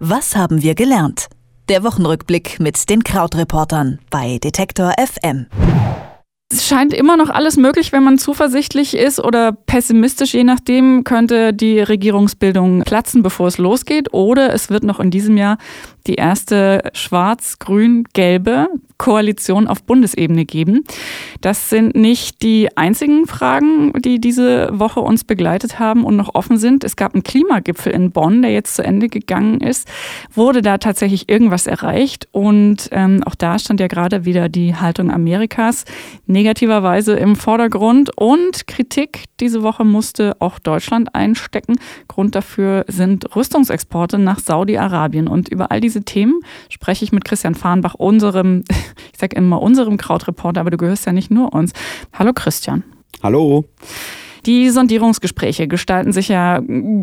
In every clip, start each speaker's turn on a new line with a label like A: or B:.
A: Was haben wir gelernt? Der Wochenrückblick mit den Krautreportern bei Detektor FM.
B: Es scheint immer noch alles möglich, wenn man zuversichtlich ist oder pessimistisch, je nachdem, könnte die Regierungsbildung platzen, bevor es losgeht. Oder es wird noch in diesem Jahr die erste schwarz-grün-gelbe Koalition auf Bundesebene geben. Das sind nicht die einzigen Fragen, die diese Woche uns begleitet haben und noch offen sind. Es gab einen Klimagipfel in Bonn, der jetzt zu Ende gegangen ist. Wurde da tatsächlich irgendwas erreicht? Und ähm, auch da stand ja gerade wieder die Haltung Amerikas negativerweise im Vordergrund. Und Kritik diese Woche musste auch Deutschland einstecken. Grund dafür sind Rüstungsexporte nach Saudi-Arabien. Und über all diese Themen spreche ich mit Christian Farnbach, unserem ich sage immer unserem Krautreporter, aber du gehörst ja nicht nur uns. Hallo Christian.
C: Hallo.
B: Die Sondierungsgespräche gestalten sich ja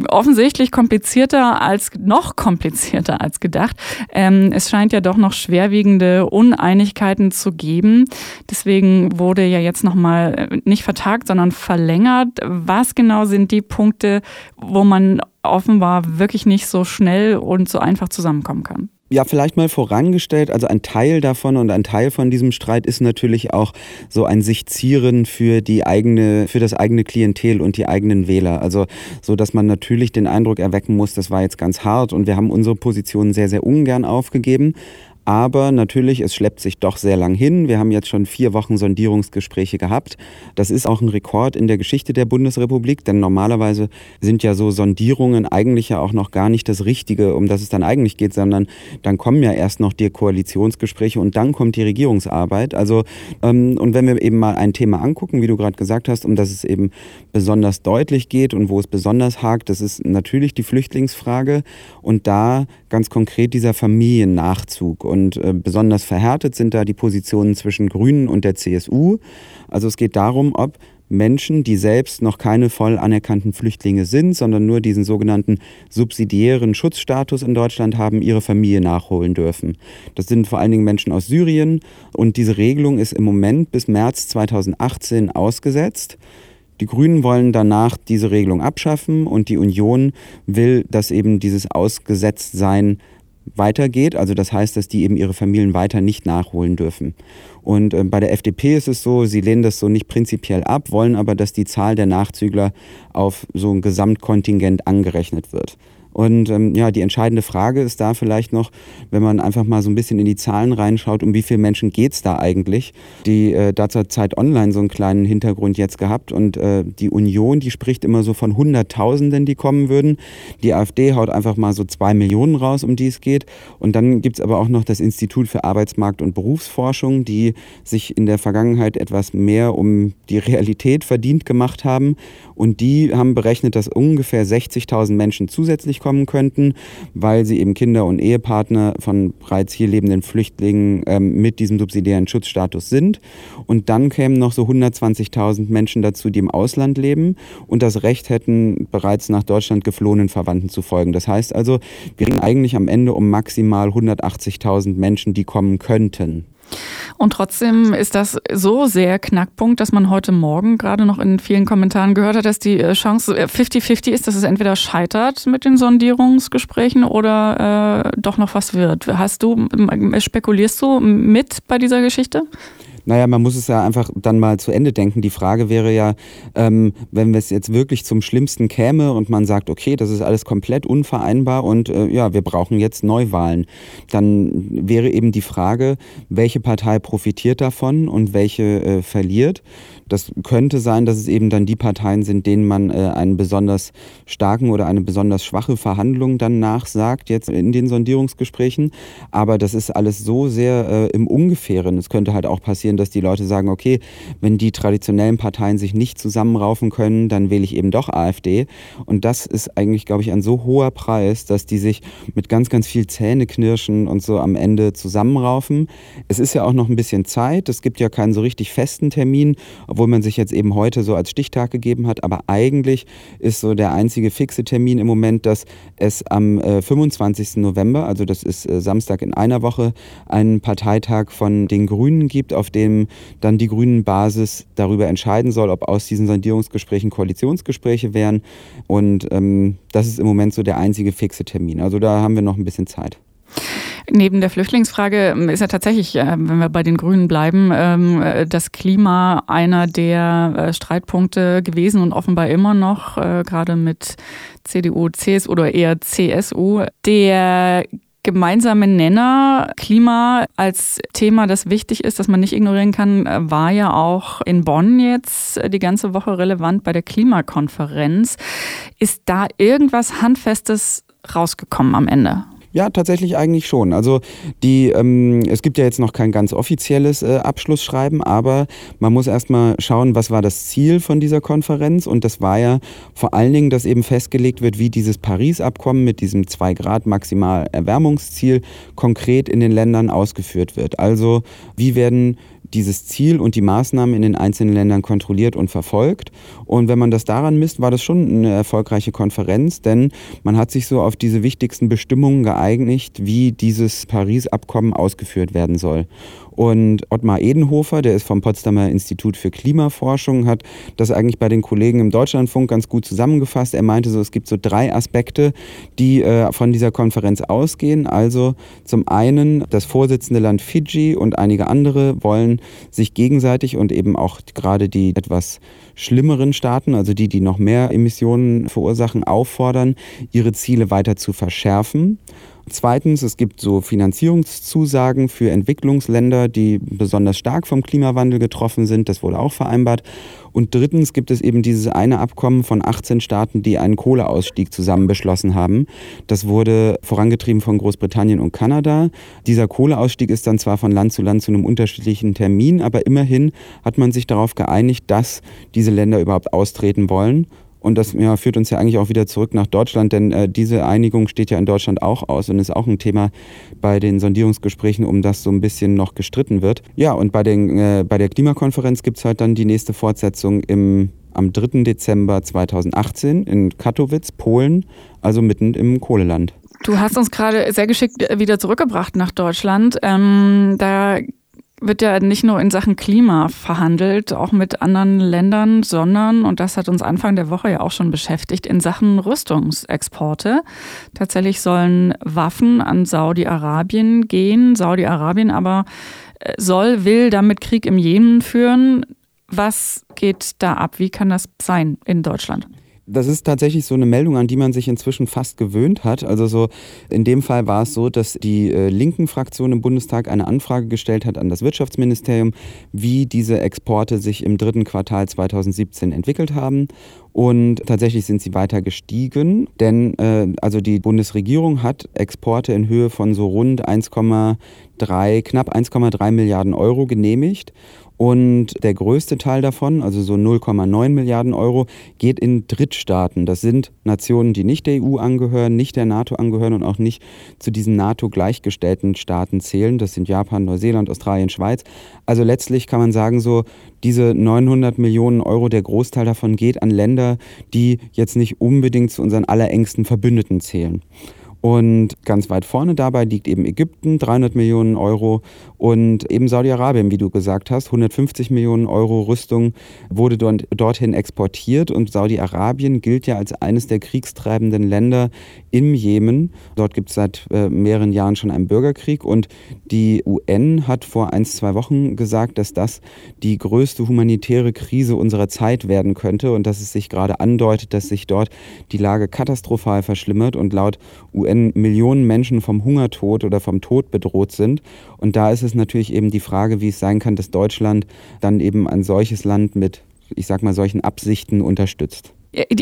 B: offensichtlich komplizierter als noch komplizierter als gedacht. Ähm, es scheint ja doch noch schwerwiegende Uneinigkeiten zu geben. Deswegen wurde ja jetzt nochmal äh, nicht vertagt, sondern verlängert. Was genau sind die Punkte, wo man offenbar wirklich nicht so schnell und so einfach zusammenkommen kann?
C: Ja, vielleicht mal vorangestellt, also ein Teil davon und ein Teil von diesem Streit ist natürlich auch so ein Sichzieren für die eigene, für das eigene Klientel und die eigenen Wähler. Also so, dass man natürlich den Eindruck erwecken muss, das war jetzt ganz hart und wir haben unsere Position sehr, sehr ungern aufgegeben. Aber natürlich, es schleppt sich doch sehr lang hin. Wir haben jetzt schon vier Wochen Sondierungsgespräche gehabt. Das ist auch ein Rekord in der Geschichte der Bundesrepublik, denn normalerweise sind ja so Sondierungen eigentlich ja auch noch gar nicht das Richtige, um das es dann eigentlich geht, sondern dann kommen ja erst noch die Koalitionsgespräche und dann kommt die Regierungsarbeit. Also, ähm, und wenn wir eben mal ein Thema angucken, wie du gerade gesagt hast, um das es eben besonders deutlich geht und wo es besonders hakt, das ist natürlich die Flüchtlingsfrage und da ganz konkret dieser Familiennachzug. Äh, besonders verhärtet sind da die Positionen zwischen Grünen und der CSU. Also es geht darum, ob Menschen, die selbst noch keine voll anerkannten Flüchtlinge sind, sondern nur diesen sogenannten subsidiären Schutzstatus in Deutschland haben, ihre Familie nachholen dürfen. Das sind vor allen Dingen Menschen aus Syrien und diese Regelung ist im Moment bis März 2018 ausgesetzt. Die Grünen wollen danach diese Regelung abschaffen und die Union will, dass eben dieses Ausgesetztsein weitergeht. Also das heißt, dass die eben ihre Familien weiter nicht nachholen dürfen. Und äh, bei der FDP ist es so, sie lehnen das so nicht prinzipiell ab, wollen aber, dass die Zahl der Nachzügler auf so ein Gesamtkontingent angerechnet wird. Und ähm, ja, die entscheidende Frage ist da vielleicht noch, wenn man einfach mal so ein bisschen in die Zahlen reinschaut, um wie viele Menschen geht es da eigentlich? Die äh, da zur Zeit online so einen kleinen Hintergrund jetzt gehabt und äh, die Union, die spricht immer so von Hunderttausenden, die kommen würden. Die AfD haut einfach mal so zwei Millionen raus, um die es geht. Und dann gibt es aber auch noch das Institut für Arbeitsmarkt und Berufsforschung, die sich in der Vergangenheit etwas mehr um die Realität verdient gemacht haben. Und die haben berechnet, dass ungefähr 60.000 Menschen zusätzlich kommen könnten, weil sie eben Kinder und Ehepartner von bereits hier lebenden Flüchtlingen ähm, mit diesem subsidiären Schutzstatus sind. Und dann kämen noch so 120.000 Menschen dazu, die im Ausland leben und das Recht hätten, bereits nach Deutschland geflohenen Verwandten zu folgen. Das heißt also, wir reden eigentlich am Ende um maximal 180.000 Menschen, die kommen könnten.
B: Und trotzdem ist das so sehr Knackpunkt, dass man heute Morgen gerade noch in vielen Kommentaren gehört hat, dass die äh, Chance 50-50 ist, dass es entweder scheitert mit den Sondierungsgesprächen oder äh, doch noch was wird. Hast du, spekulierst du mit bei dieser Geschichte?
C: Naja, man muss es ja einfach dann mal zu Ende denken. Die Frage wäre ja, ähm, wenn es jetzt wirklich zum Schlimmsten käme und man sagt, okay, das ist alles komplett unvereinbar und äh, ja, wir brauchen jetzt Neuwahlen, dann wäre eben die Frage, welche Partei profitiert davon und welche äh, verliert. Das könnte sein, dass es eben dann die Parteien sind, denen man äh, einen besonders starken oder eine besonders schwache Verhandlung dann nachsagt, jetzt in den Sondierungsgesprächen. Aber das ist alles so sehr äh, im Ungefähren. Es könnte halt auch passieren, dass die Leute sagen, okay, wenn die traditionellen Parteien sich nicht zusammenraufen können, dann wähle ich eben doch AfD. Und das ist eigentlich, glaube ich, ein so hoher Preis, dass die sich mit ganz, ganz viel Zähneknirschen und so am Ende zusammenraufen. Es ist ja auch noch ein bisschen Zeit. Es gibt ja keinen so richtig festen Termin obwohl man sich jetzt eben heute so als Stichtag gegeben hat. Aber eigentlich ist so der einzige fixe Termin im Moment, dass es am äh, 25. November, also das ist äh, Samstag in einer Woche, einen Parteitag von den Grünen gibt, auf den dem dann die grünen Basis darüber entscheiden soll, ob aus diesen Sondierungsgesprächen Koalitionsgespräche wären. Und ähm, das ist im Moment so der einzige fixe Termin. Also da haben wir noch ein bisschen Zeit.
B: Neben der Flüchtlingsfrage ähm, ist ja tatsächlich, äh, wenn wir bei den Grünen bleiben, ähm, äh, das Klima einer der äh, Streitpunkte gewesen und offenbar immer noch, gerade mit CDU, CSU oder eher CSU. Der gemeinsame Nenner Klima als Thema, das wichtig ist, das man nicht ignorieren kann, war ja auch in Bonn jetzt die ganze Woche relevant bei der Klimakonferenz. Ist da irgendwas Handfestes rausgekommen am Ende?
C: Ja, tatsächlich eigentlich schon. Also die, ähm, es gibt ja jetzt noch kein ganz offizielles äh, Abschlussschreiben, aber man muss erstmal schauen, was war das Ziel von dieser Konferenz. Und das war ja vor allen Dingen, dass eben festgelegt wird, wie dieses Paris-Abkommen mit diesem 2 Grad maximal Erwärmungsziel konkret in den Ländern ausgeführt wird. Also wie werden dieses Ziel und die Maßnahmen in den einzelnen Ländern kontrolliert und verfolgt. Und wenn man das daran misst, war das schon eine erfolgreiche Konferenz, denn man hat sich so auf diese wichtigsten Bestimmungen geeinigt, wie dieses Paris-Abkommen ausgeführt werden soll. Und Ottmar Edenhofer, der ist vom Potsdamer Institut für Klimaforschung, hat das eigentlich bei den Kollegen im Deutschlandfunk ganz gut zusammengefasst. Er meinte so, es gibt so drei Aspekte, die äh, von dieser Konferenz ausgehen. Also zum einen, das Vorsitzende Land Fiji und einige andere wollen sich gegenseitig und eben auch gerade die etwas schlimmeren Staaten, also die, die noch mehr Emissionen verursachen, auffordern, ihre Ziele weiter zu verschärfen. Zweitens, es gibt so Finanzierungszusagen für Entwicklungsländer, die besonders stark vom Klimawandel getroffen sind. Das wurde auch vereinbart. Und drittens gibt es eben dieses eine Abkommen von 18 Staaten, die einen Kohleausstieg zusammen beschlossen haben. Das wurde vorangetrieben von Großbritannien und Kanada. Dieser Kohleausstieg ist dann zwar von Land zu Land zu einem unterschiedlichen Termin, aber immerhin hat man sich darauf geeinigt, dass diese Länder überhaupt austreten wollen. Und das ja, führt uns ja eigentlich auch wieder zurück nach Deutschland, denn äh, diese Einigung steht ja in Deutschland auch aus und ist auch ein Thema bei den Sondierungsgesprächen, um das so ein bisschen noch gestritten wird. Ja, und bei, den, äh, bei der Klimakonferenz gibt es halt dann die nächste Fortsetzung im, am 3. Dezember 2018 in Katowice, Polen, also mitten im Kohleland.
B: Du hast uns gerade sehr geschickt wieder zurückgebracht nach Deutschland. Ähm, da wird ja nicht nur in Sachen Klima verhandelt, auch mit anderen Ländern, sondern, und das hat uns Anfang der Woche ja auch schon beschäftigt, in Sachen Rüstungsexporte. Tatsächlich sollen Waffen an Saudi-Arabien gehen. Saudi-Arabien aber äh, soll, will damit Krieg im Jemen führen. Was geht da ab? Wie kann das sein in Deutschland?
C: Das ist tatsächlich so eine Meldung, an die man sich inzwischen fast gewöhnt hat. Also so in dem Fall war es so, dass die äh, linken Fraktion im Bundestag eine Anfrage gestellt hat an das Wirtschaftsministerium, wie diese Exporte sich im dritten Quartal 2017 entwickelt haben. Und tatsächlich sind sie weiter gestiegen, denn äh, also die Bundesregierung hat Exporte in Höhe von so rund 1,3, knapp 1,3 Milliarden Euro genehmigt. Und der größte Teil davon, also so 0,9 Milliarden Euro, geht in Drittstaaten. Das sind Nationen, die nicht der EU angehören, nicht der NATO angehören und auch nicht zu diesen NATO gleichgestellten Staaten zählen. Das sind Japan, Neuseeland, Australien, Schweiz. Also letztlich kann man sagen, so diese 900 Millionen Euro, der Großteil davon geht an Länder, die jetzt nicht unbedingt zu unseren allerengsten Verbündeten zählen. Und ganz weit vorne dabei liegt eben Ägypten, 300 Millionen Euro. Und eben Saudi-Arabien, wie du gesagt hast, 150 Millionen Euro Rüstung wurde dort, dorthin exportiert. Und Saudi-Arabien gilt ja als eines der kriegstreibenden Länder im Jemen. Dort gibt es seit äh, mehreren Jahren schon einen Bürgerkrieg. Und die UN hat vor ein, zwei Wochen gesagt, dass das die größte humanitäre Krise unserer Zeit werden könnte. Und dass es sich gerade andeutet, dass sich dort die Lage katastrophal verschlimmert. Und laut UN wenn Millionen Menschen vom Hungertod oder vom Tod bedroht sind. Und da ist es natürlich eben die Frage, wie es sein kann, dass Deutschland dann eben ein solches Land mit, ich sag mal, solchen Absichten unterstützt.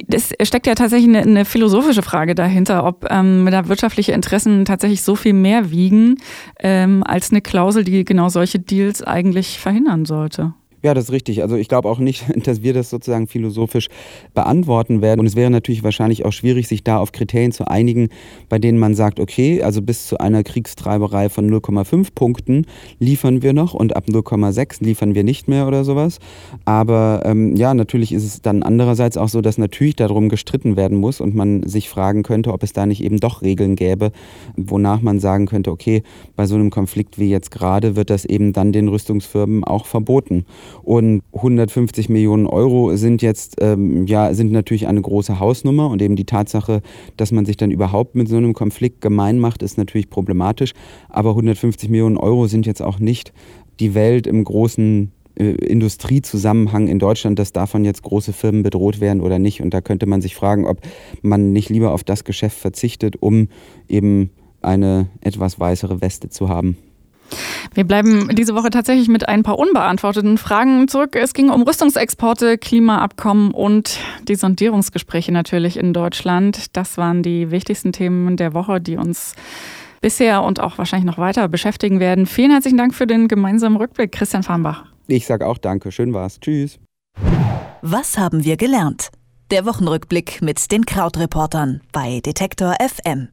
B: Das steckt ja tatsächlich eine, eine philosophische Frage dahinter, ob ähm, da wirtschaftliche Interessen tatsächlich so viel mehr wiegen ähm, als eine Klausel, die genau solche Deals eigentlich verhindern sollte.
C: Ja, das ist richtig. Also ich glaube auch nicht, dass wir das sozusagen philosophisch beantworten werden. Und es wäre natürlich wahrscheinlich auch schwierig, sich da auf Kriterien zu einigen, bei denen man sagt, okay, also bis zu einer Kriegstreiberei von 0,5 Punkten liefern wir noch und ab 0,6 liefern wir nicht mehr oder sowas. Aber ähm, ja, natürlich ist es dann andererseits auch so, dass natürlich darum gestritten werden muss und man sich fragen könnte, ob es da nicht eben doch Regeln gäbe, wonach man sagen könnte, okay, bei so einem Konflikt wie jetzt gerade wird das eben dann den Rüstungsfirmen auch verboten. Und 150 Millionen Euro sind jetzt, ähm, ja, sind natürlich eine große Hausnummer und eben die Tatsache, dass man sich dann überhaupt mit so einem Konflikt gemein macht, ist natürlich problematisch. Aber 150 Millionen Euro sind jetzt auch nicht die Welt im großen äh, Industriezusammenhang in Deutschland, dass davon jetzt große Firmen bedroht werden oder nicht. Und da könnte man sich fragen, ob man nicht lieber auf das Geschäft verzichtet, um eben eine etwas weißere Weste zu haben.
B: Wir bleiben diese Woche tatsächlich mit ein paar unbeantworteten Fragen zurück. Es ging um Rüstungsexporte, Klimaabkommen und die Sondierungsgespräche natürlich in Deutschland. Das waren die wichtigsten Themen der Woche, die uns bisher und auch wahrscheinlich noch weiter beschäftigen werden. Vielen herzlichen Dank für den gemeinsamen Rückblick, Christian Farnbach.
C: Ich sage auch Danke. Schön war's. Tschüss.
A: Was haben wir gelernt? Der Wochenrückblick mit den Krautreportern bei Detektor FM.